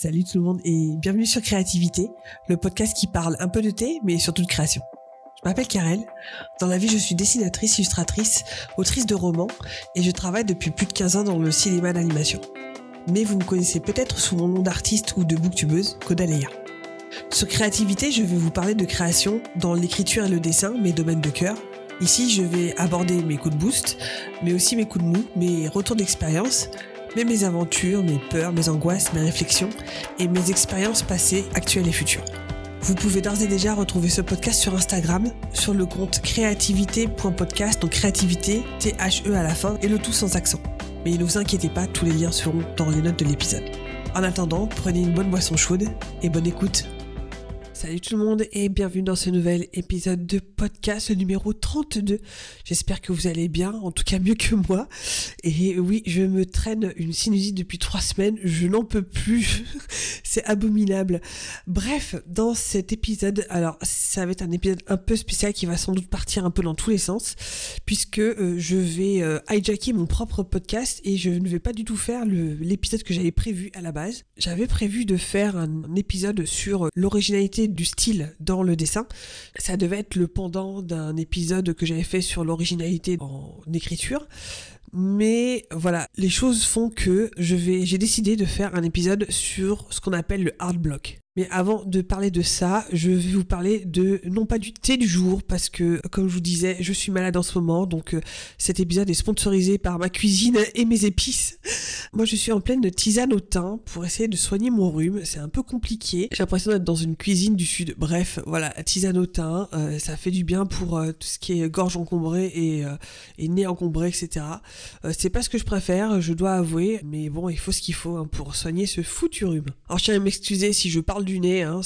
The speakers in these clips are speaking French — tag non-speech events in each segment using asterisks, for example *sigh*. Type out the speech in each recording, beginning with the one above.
Salut tout le monde et bienvenue sur Créativité, le podcast qui parle un peu de thé mais surtout de création. Je m'appelle Karel, dans la vie je suis dessinatrice, illustratrice, autrice de romans et je travaille depuis plus de 15 ans dans le cinéma d'animation. Mais vous me connaissez peut-être sous mon nom d'artiste ou de booktubeuse, Kodaleya. Sur Créativité, je vais vous parler de création dans l'écriture et le dessin, mes domaines de cœur. Ici, je vais aborder mes coups de boost, mais aussi mes coups de mou, mes retours d'expérience, mes aventures, mes peurs, mes angoisses, mes réflexions et mes expériences passées, actuelles et futures. Vous pouvez d'ores et déjà retrouver ce podcast sur Instagram, sur le compte créativité.podcast, donc créativité, T-H-E à la fin, et le tout sans accent. Mais ne vous inquiétez pas, tous les liens seront dans les notes de l'épisode. En attendant, prenez une bonne boisson chaude et bonne écoute. Salut tout le monde et bienvenue dans ce nouvel épisode de podcast numéro 32. J'espère que vous allez bien, en tout cas mieux que moi. Et oui, je me traîne une sinusite depuis trois semaines, je n'en peux plus, *laughs* c'est abominable. Bref, dans cet épisode, alors ça va être un épisode un peu spécial qui va sans doute partir un peu dans tous les sens, puisque euh, je vais euh, hijacker mon propre podcast et je ne vais pas du tout faire l'épisode que j'avais prévu à la base. J'avais prévu de faire un épisode sur l'originalité du style dans le dessin. Ça devait être le pendant d'un épisode que j'avais fait sur l'originalité en écriture. Mais voilà, les choses font que j'ai décidé de faire un épisode sur ce qu'on appelle le hard block. Mais avant de parler de ça, je vais vous parler de, non pas du thé du jour, parce que, comme je vous disais, je suis malade en ce moment, donc euh, cet épisode est sponsorisé par ma cuisine et mes épices. Moi, je suis en pleine tisane au thym pour essayer de soigner mon rhume. C'est un peu compliqué. J'ai l'impression d'être dans une cuisine du sud. Bref, voilà, tisane au thym, euh, ça fait du bien pour euh, tout ce qui est gorge encombrée et, nez encombré, etc. c'est pas ce que je préfère, je dois avouer, mais bon, il faut ce qu'il faut hein, pour soigner ce foutu rhume. Alors, je tiens à m'excuser si je parle nez, hein,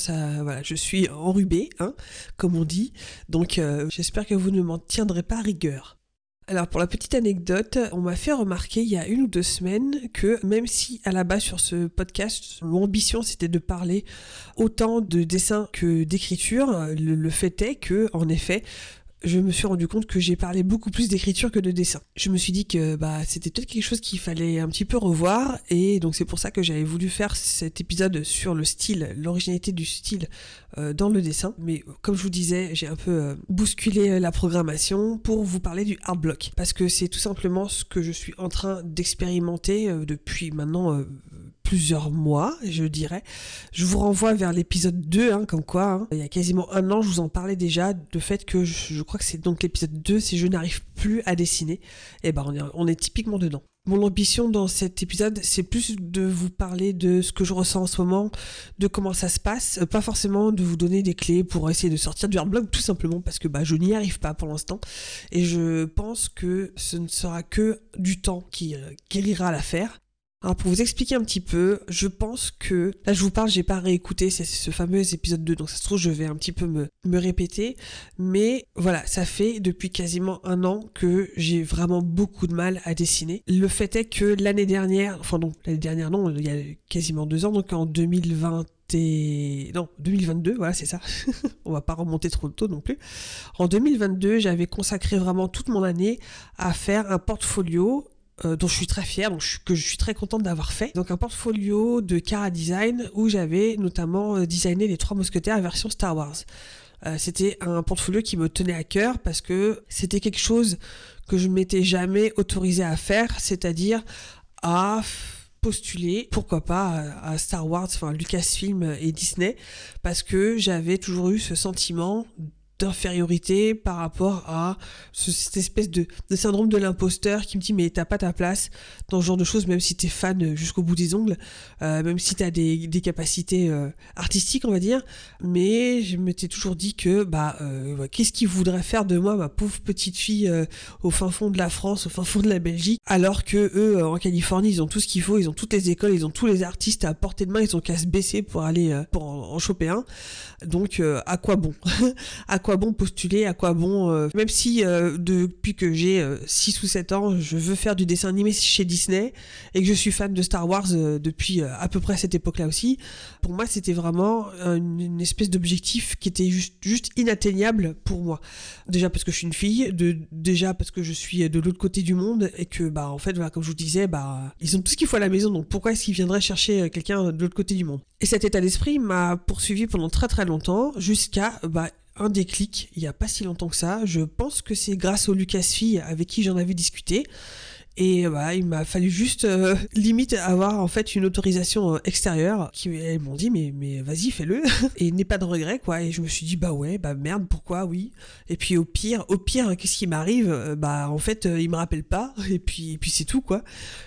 je suis enrubé, hein, comme on dit. Donc euh, j'espère que vous ne m'en tiendrez pas rigueur. Alors pour la petite anecdote, on m'a fait remarquer il y a une ou deux semaines que même si à la base sur ce podcast, mon ambition c'était de parler autant de dessin que d'écriture, le fait est que en effet je me suis rendu compte que j'ai parlé beaucoup plus d'écriture que de dessin. Je me suis dit que bah c'était peut-être quelque chose qu'il fallait un petit peu revoir et donc c'est pour ça que j'avais voulu faire cet épisode sur le style, l'originalité du style euh, dans le dessin. Mais comme je vous disais, j'ai un peu euh, bousculé la programmation pour vous parler du hard block parce que c'est tout simplement ce que je suis en train d'expérimenter euh, depuis maintenant plusieurs mois, je dirais. Je vous renvoie vers l'épisode 2, hein, comme quoi, hein. il y a quasiment un an, je vous en parlais déjà, de fait que je, crois que c'est donc l'épisode 2, si je n'arrive plus à dessiner, et eh ben on est, typiquement dedans. Mon ambition dans cet épisode, c'est plus de vous parler de ce que je ressens en ce moment, de comment ça se passe, euh, pas forcément de vous donner des clés pour essayer de sortir du blog, tout simplement parce que bah, je n'y arrive pas pour l'instant. Et je pense que ce ne sera que du temps qui euh, guérira l'affaire. Alors pour vous expliquer un petit peu, je pense que là je vous parle, j'ai pas réécouté ce fameux épisode 2, donc ça se trouve je vais un petit peu me, me répéter, mais voilà, ça fait depuis quasiment un an que j'ai vraiment beaucoup de mal à dessiner. Le fait est que l'année dernière, enfin non, l'année dernière non, il y a quasiment deux ans, donc en 2020 non 2022 voilà c'est ça. *laughs* On va pas remonter trop tôt non plus. En 2022 j'avais consacré vraiment toute mon année à faire un portfolio euh, dont je suis très fière, donc que je suis très contente d'avoir fait. Donc un portfolio de Cara Design où j'avais notamment euh, designé les trois mousquetaires version Star Wars. Euh, c'était un portfolio qui me tenait à cœur parce que c'était quelque chose que je ne m'étais jamais autorisé à faire, c'est-à-dire à postuler, pourquoi pas, à Star Wars, enfin Lucasfilm et Disney, parce que j'avais toujours eu ce sentiment d'infériorité par rapport à cette espèce de, syndrome de l'imposteur qui me dit mais t'as pas ta place dans ce genre de choses même si t'es fan jusqu'au bout des ongles euh, même si t'as des, capacités euh, artistiques on va dire. Mais je m'étais toujours dit que bah euh, qu'est-ce qu'ils voudraient faire de moi ma pauvre petite fille au fin fond de la France au fin fond de la Belgique alors que eux en Californie ils ont tout ce qu'il faut ils ont toutes les écoles ils ont tous les artistes à portée de main ils ont qu'à se baisser pour aller pour en, en choper un. Donc à quoi bon? *laughs* À quoi quoi bon postuler, à quoi bon, euh, même si euh, depuis que j'ai 6 ou 7 ans, je veux faire du dessin animé chez Disney et que je suis fan de Star Wars depuis à peu près cette époque-là aussi, pour moi c'était vraiment une, espèce d'objectif qui était juste, juste inatteignable pour moi. Déjà parce que je suis une fille, de, déjà parce que je suis de l'autre côté du monde et que bah en fait voilà comme je vous disais bah ils ont tout ce qu'il faut à la maison donc pourquoi est-ce qu'ils viendraient chercher quelqu'un de l'autre côté du monde? Et cet état d'esprit m'a poursuivi pendant très très longtemps jusqu'à bah, un déclic il n'y a pas si longtemps que ça. Je pense que c'est grâce au Lucas Fille avec qui j'en avais discuté. Et bah, il m'a fallu juste euh, limite avoir en fait une autorisation euh, extérieure qui elles m'ont dit mais mais vas-y fais-le. *laughs* Et n'aie pas de regret quoi. Et je me suis dit bah ouais bah merde pourquoi oui. Et puis au pire au pire qu'est-ce qui m'arrive euh, bah en fait il me rappelle pas. *laughs* Et puis et puis c'est tout quoi.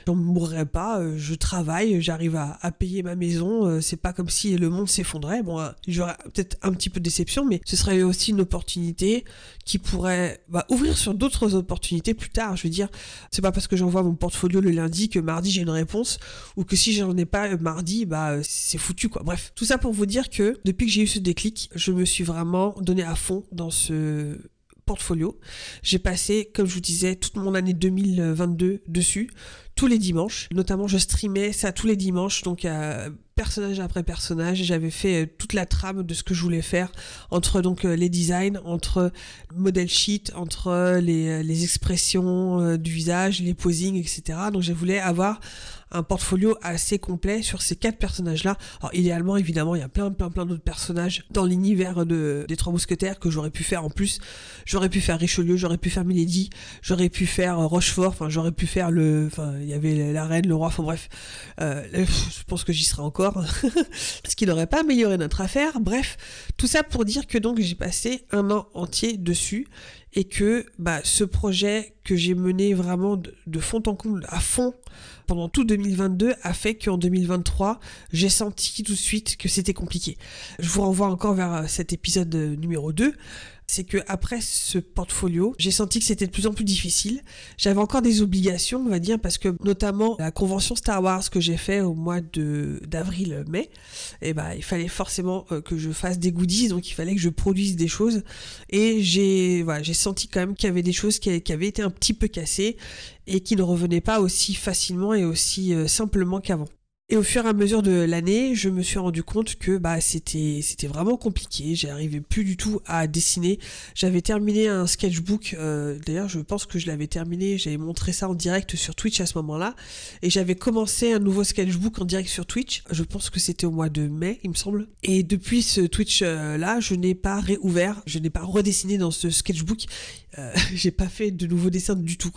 J'en mourrai pas je travaille j'arrive à, à, payer ma maison c'est pas comme si le monde s'effondrait. Bon j'aurais peut-être un petit peu de déception mais ce serait aussi une opportunité qui pourrait bah, ouvrir sur d'autres opportunités plus tard. Je veux dire c'est pas parce que j'envoie mon portfolio le lundi que mardi j'ai une réponse ou que si j'en ai pas euh, mardi bah euh, c'est foutu quoi. Bref, tout ça pour vous dire que depuis que j'ai eu ce déclic, je me suis vraiment donné à fond dans ce portfolio. J'ai passé, comme je vous disais, toute mon année 2022 dessus, tous les dimanches. Notamment, je streamais ça tous les dimanches, donc à personnage après personnage. J'avais fait euh, toute la trame de ce que je voulais faire entre donc euh, les designs, entre model sheet, entre euh, les, les expressions du visage, les posings, etc. Donc je voulais avoir un portfolio assez complet sur ces quatre personnages-là. Alors idéalement, évidemment, il y a plein, plein, plein d'autres personnages dans l'univers de, des Trois Mousquetaires que j'aurais pu faire en plus. J'aurais pu faire Richelieu, j'aurais pu faire Milady, j'aurais pu faire Rochefort, enfin j'aurais pu faire le... Enfin, il y avait la reine, le roi, enfin bref. Euh, je pense que j'y serai encore. *laughs* ce qui n'aurait pas amélioré notre affaire. Bref, tout ça pour dire que donc j'ai passé un an entier dessus et que bah, ce projet que j'ai mené vraiment de, fond en comble, à fond, pendant tout 2022, a fait qu'en 2023, j'ai senti tout de suite que c'était compliqué. Je vous renvoie encore vers euh, cet épisode euh, numéro 2 c'est que après ce portfolio, j'ai senti que c'était de plus en plus difficile. J'avais encore des obligations, on va dire, parce que notamment la convention Star Wars que j'ai fait au mois de d'avril-mai, et eh ben il fallait forcément euh, que je fasse des goodies, donc il fallait que je produise des choses. Et j'ai voilà, j'ai senti quand même qu'il y avait des choses qui, avaient été un petit peu cassées et qui ne revenaient pas aussi facilement et aussi euh, simplement qu'avant. Et au fur et à mesure de l'année, je me suis rendu compte que bah c'était c'était vraiment compliqué. J'arrivais plus du tout à dessiner. J'avais terminé un sketchbook. Euh, D'ailleurs, je pense que je l'avais terminé. J'avais montré ça en direct sur Twitch à ce moment-là. Et j'avais commencé un nouveau sketchbook en direct sur Twitch. Je pense que c'était au mois de mai, il me semble. Et depuis ce Twitch euh, là, je n'ai pas réouvert. Je n'ai pas redessiné dans ce sketchbook. Euh, *laughs* j'ai pas fait de nouveaux dessins du tout.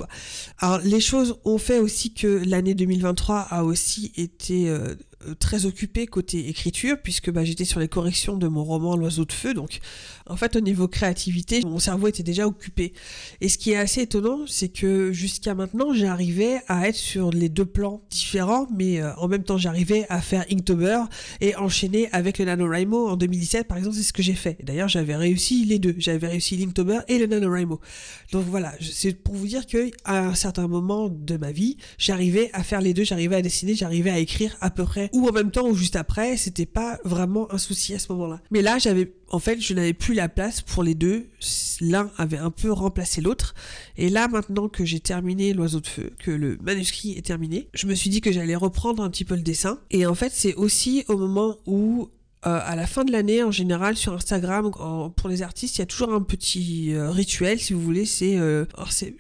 Alors les choses ont fait aussi que l'année 2023 a aussi été euh, très occupé côté écriture puisque bah, j'étais sur les corrections de mon roman L'oiseau de feu. Donc en fait au niveau créativité mon cerveau était déjà occupé. Et ce qui est assez étonnant c'est que jusqu'à maintenant j'arrivais à être sur les deux plans différents mais euh, en même temps j'arrivais à faire Inktober et enchaîner avec le NaNoWriMo en 2017 par exemple c'est ce que j'ai fait. D'ailleurs j'avais réussi les deux. J'avais réussi l'Inktober et le NaNoWriMo. Donc voilà c'est pour vous dire que à un certain moment de ma vie j'arrivais à faire les deux. J'arrivais à dessiner j'arrivais à écrire à peu près ou en même temps ou juste après, c'était pas vraiment un souci à ce moment-là. Mais là, j'avais, en fait, je n'avais plus la place pour les deux. L'un avait un peu remplacé l'autre. Et là, maintenant que j'ai terminé l'oiseau de feu, que le manuscrit est terminé, je me suis dit que j'allais reprendre un petit peu le dessin. Et en fait, c'est aussi au moment où euh, à la fin de l'année, en général, sur Instagram, pour les artistes, il y a toujours un petit euh, rituel, si vous voulez. C'est, euh,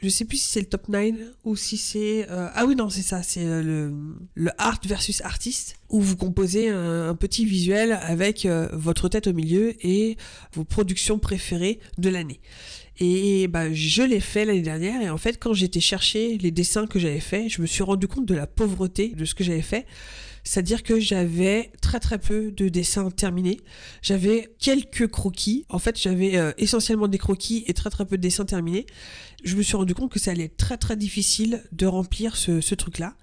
je sais plus si c'est le top 9 ou si c'est, euh, ah oui non, c'est ça, c'est le, le art versus artiste, où vous composez un, petit visuel avec votre tête au milieu et vos productions préférées de l'année. Et bah, je l'ai fait l'année dernière et en fait quand j'étais chercher les dessins que j'avais fait, je me suis rendu compte de la pauvreté de ce que j'avais fait. C'est-à-dire que j'avais très très peu de dessins terminés. J'avais quelques croquis. En fait, j'avais euh, essentiellement des croquis et très très peu de dessins terminés. Je me suis rendu compte que ça allait être très très difficile de remplir ce, ce truc-là.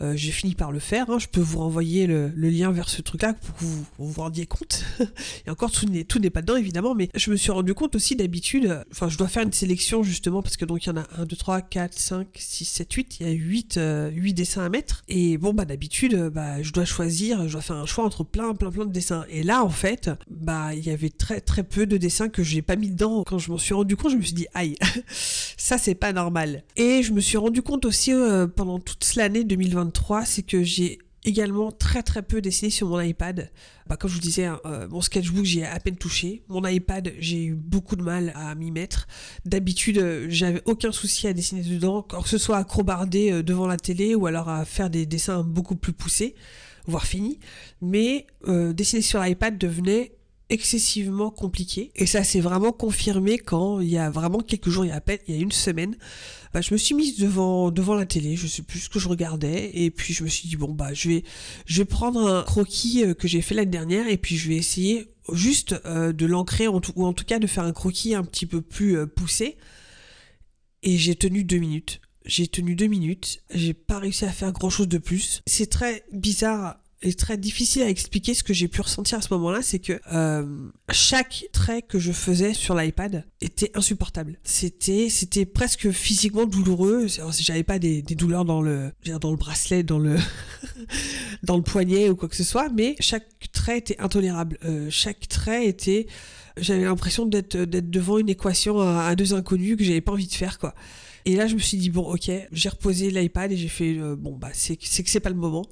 Euh, j'ai fini par le faire. Hein. Je peux vous renvoyer le, lien vers ce truc-là pour que vous vous, rendiez compte. *laughs* Et encore, tout n'est, pas dedans, évidemment, mais je me suis rendu compte aussi d'habitude, enfin, je dois faire une sélection justement parce que donc il y en a 1, 2, 3, 4, 5, 6, 7, 8. Il y a 8, euh, 8 dessins à mettre. Et bon, bah d'habitude, bah, je dois choisir, je dois faire un choix entre plein, plein, plein de dessins. Et là, en fait, bah, il y avait très, très peu de dessins que j'ai pas mis dedans. Quand je m'en suis rendu compte, je me suis dit, aïe, *laughs* ça c'est pas normal. Et je me suis rendu compte aussi euh, pendant toute l'année 2023, c'est que j'ai également très très peu dessiné sur mon iPad. Bah, comme je vous disais, hein, euh, mon sketchbook j'ai à peine touché. Mon iPad j'ai eu beaucoup de mal à m'y mettre. D'habitude euh, j'avais aucun souci à dessiner dedans, que ce soit à crobarder devant la télé ou alors à faire des dessins beaucoup plus poussés, voire finis. Mais dessiner sur l'iPad devenait excessivement compliqué. Et ça s'est vraiment confirmé quand il y a vraiment quelques jours, il y a à peine, il y a une semaine, bah, je me suis mise devant, devant la télé, je sais plus ce que je regardais, et puis je me suis dit, bon, bah, je vais, je vais prendre un croquis euh, que j'ai fait l'année dernière, et puis je vais essayer juste euh, de l'ancrer, ou en tout cas de faire un croquis un petit peu plus euh, poussé. Et j'ai tenu deux minutes. J'ai tenu deux minutes, j'ai pas réussi à faire grand chose de plus. C'est très bizarre est très difficile à expliquer ce que j'ai pu ressentir à ce moment-là, c'est que euh, chaque trait que je faisais sur l'iPad était insupportable. C'était c'était presque physiquement douloureux. J'avais pas des, douleurs dans le dans le bracelet, dans le *laughs* dans le poignet ou quoi que ce soit, mais chaque trait était intolérable. Euh, chaque trait était j'avais l'impression d'être devant une équation à, deux inconnus que j'avais pas envie de faire quoi. Et là je me suis dit bon ok, j'ai reposé l'iPad et j'ai fait euh, bon bah c'est que c'est pas le moment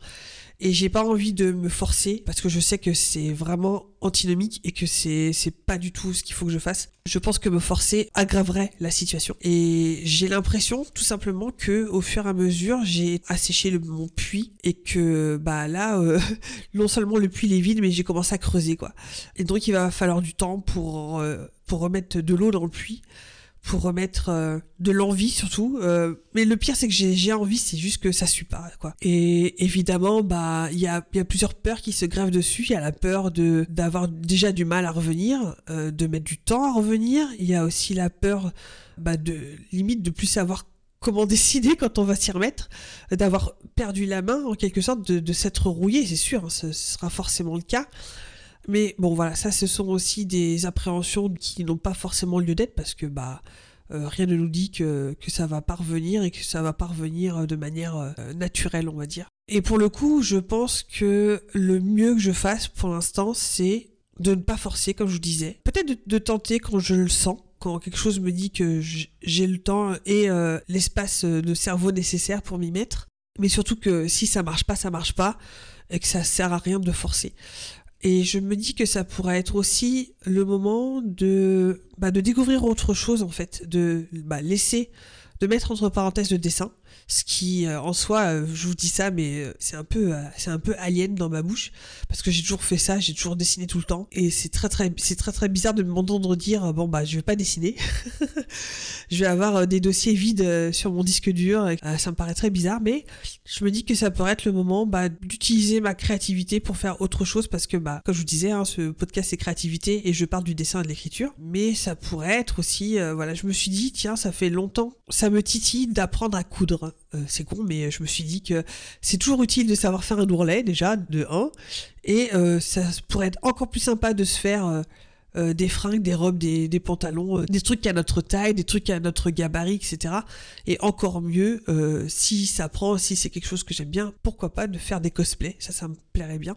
et j'ai pas envie de me forcer parce que je sais que c'est vraiment antinomique et que c'est c'est pas du tout ce qu'il faut que je fasse. Je pense que me forcer aggraverait la situation et j'ai l'impression tout simplement que au fur et à mesure j'ai asséché le, mon puits et que bah là euh, *laughs* non seulement le puits est vide mais j'ai commencé à creuser quoi. Et donc il va falloir du temps pour euh, pour remettre de l'eau dans le puits pour remettre euh, de l'envie surtout. Euh, mais le pire c'est que j'ai envie, c'est juste que ça suit pas quoi. Et évidemment bah il y a, plusieurs peurs qui se grèvent dessus. Il y a la peur de d'avoir déjà du mal à revenir, euh, de mettre du temps à revenir. Il y a aussi la peur bah, de limite de plus savoir comment *laughs* décider quand on va s'y remettre, d'avoir perdu la main en quelque sorte, de, de s'être rouillé, c'est sûr, hein, ce sera forcément le cas. Mais bon, voilà, ça, ce sont aussi des appréhensions qui n'ont pas forcément lieu d'être parce que bah euh, rien ne nous dit que, ça va parvenir et que ça va parvenir de manière euh, naturelle, on va dire. Et pour le coup, je pense que le mieux que je fasse pour l'instant, c'est de ne pas forcer, comme je vous disais. Peut-être de, tenter quand je le sens, quand quelque chose me dit que j'ai le temps et euh, l'espace de cerveau nécessaire pour m'y mettre. Mais surtout que si ça marche pas, ça marche pas et que ça sert à rien de forcer. Et je me dis que ça pourrait être aussi le moment de, bah, de découvrir autre chose en fait, de bah, laisser, de mettre entre parenthèses le dessin, ce qui euh, en soi euh, je vous dis ça mais euh, c'est un peu c'est un peu alien dans ma bouche parce que j'ai toujours fait ça j'ai toujours dessiné tout le temps et c'est très très c'est très très bizarre de m'entendre dire bon bah je vais pas dessiner. *laughs* Je vais avoir des dossiers vides sur mon disque dur ça me paraît très bizarre mais je me dis que ça pourrait être le moment bah, d'utiliser ma créativité pour faire autre chose parce que bah comme je vous disais hein, ce podcast c'est créativité et je parle du dessin et de l'écriture mais ça pourrait être aussi voilà je me suis dit tiens ça fait longtemps ça me titille d'apprendre à coudre euh, c'est con, mais je me suis dit que c'est toujours utile de savoir faire un ourlet déjà, de 1, et euh, ça pourrait être encore plus sympa de se faire euh, euh, des fringues, des robes, des, des pantalons, euh, des trucs à notre taille, des trucs à notre gabarit, etc. Et encore mieux, euh, si ça prend, si c'est quelque chose que j'aime bien, pourquoi pas de faire des cosplays, ça, ça me plairait bien.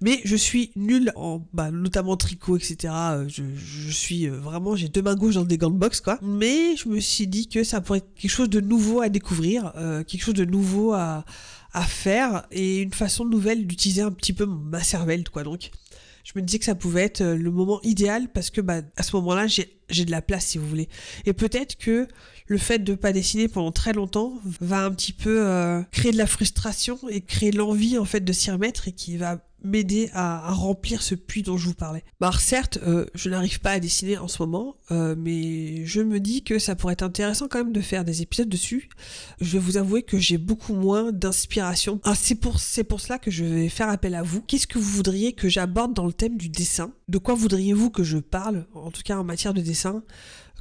Mais je suis nulle en, bah, notamment tricot, etc. Je, je suis vraiment, j'ai deux mains gauches dans des gants de boxe, quoi. Mais je me suis dit que ça pourrait être quelque chose de nouveau à découvrir, quelque chose de nouveau à, à faire et une façon nouvelle d'utiliser un petit peu ma cervelle, quoi. Donc, je me disais que ça pouvait être euh, le moment idéal parce que bah, à ce moment-là, j'ai de la place si vous voulez. Et peut-être que le fait de pas dessiner pendant très longtemps va un petit peu euh, créer de la frustration et créer l'envie en fait de s'y remettre et qui va m'aider à, remplir ce puits dont je vous parlais. Bah, alors certes, euh, je n'arrive pas à dessiner en ce moment, euh, mais je me dis que ça pourrait être intéressant quand même de faire des épisodes dessus. Je vais vous avouer que j'ai beaucoup moins d'inspiration. Ah, c'est pour, c'est pour cela que je vais faire appel à vous. Qu'est-ce que vous voudriez que j'aborde dans le thème du dessin? De quoi voudriez-vous que je parle, en tout cas en matière de dessin?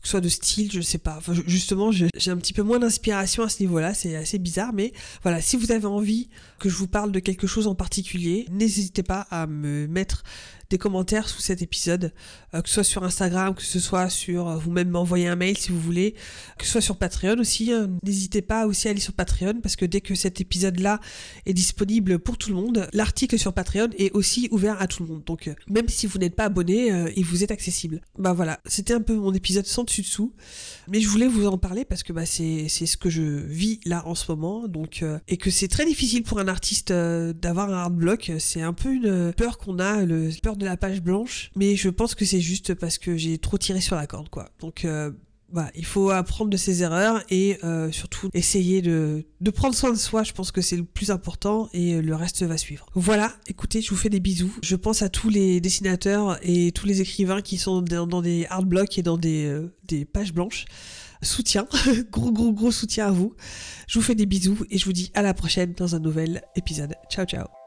Que ce soit de style, je sais pas. Justement, j'ai un petit peu moins d'inspiration à ce niveau-là, c'est assez bizarre, mais voilà, si vous avez envie que je vous parle de quelque chose en particulier, n'hésitez pas à me mettre des commentaires sous cet épisode, euh, que ce soit sur Instagram, que ce soit sur euh, vous-même m'envoyer un mail si vous voulez, que ce soit sur Patreon aussi. Hein. N'hésitez pas aussi à aller sur Patreon parce que dès que cet épisode-là est disponible pour tout le monde, l'article sur Patreon est aussi ouvert à tout le monde. Donc euh, même si vous n'êtes pas abonné, il vous est accessible. Bah voilà, c'était un peu mon épisode sans dessus dessous, mais je voulais vous en parler parce que bah c'est ce que je vis là en ce moment, donc et que c'est très difficile pour un artiste d'avoir un hard block. C'est un peu une peur qu'on a, le peur de la page blanche, mais je pense que c'est juste parce que j'ai trop tiré sur la corde, quoi. Donc euh, il faut apprendre de ses erreurs et euh, surtout essayer de, de prendre soin de soi. Je pense que c'est le plus important et le reste va suivre. Voilà, écoutez, je vous fais des bisous. Je pense à tous les dessinateurs et tous les écrivains qui sont dans, des hard blocks et dans des, euh, des pages blanches. Soutien, *laughs* gros gros gros soutien à vous. Je vous fais des bisous et je vous dis à la prochaine dans un nouvel épisode. Ciao ciao.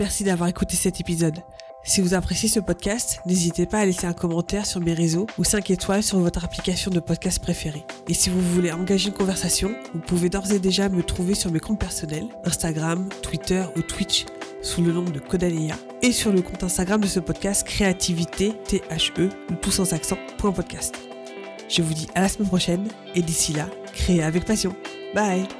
Merci d'avoir écouté cet épisode. Si vous appréciez ce podcast, n'hésitez pas à laisser un commentaire sur mes réseaux ou 5 étoiles sur votre application de podcast préférée. Et si vous voulez engager une conversation, vous pouvez d'ores et déjà me trouver sur mes comptes personnels, Instagram, Twitter ou Twitch, sous le nom de Kodaléa, et sur le compte Instagram de ce podcast Créativité THE, tout sans accent, podcast. Je vous dis à la semaine prochaine, et d'ici là, créez avec passion. Bye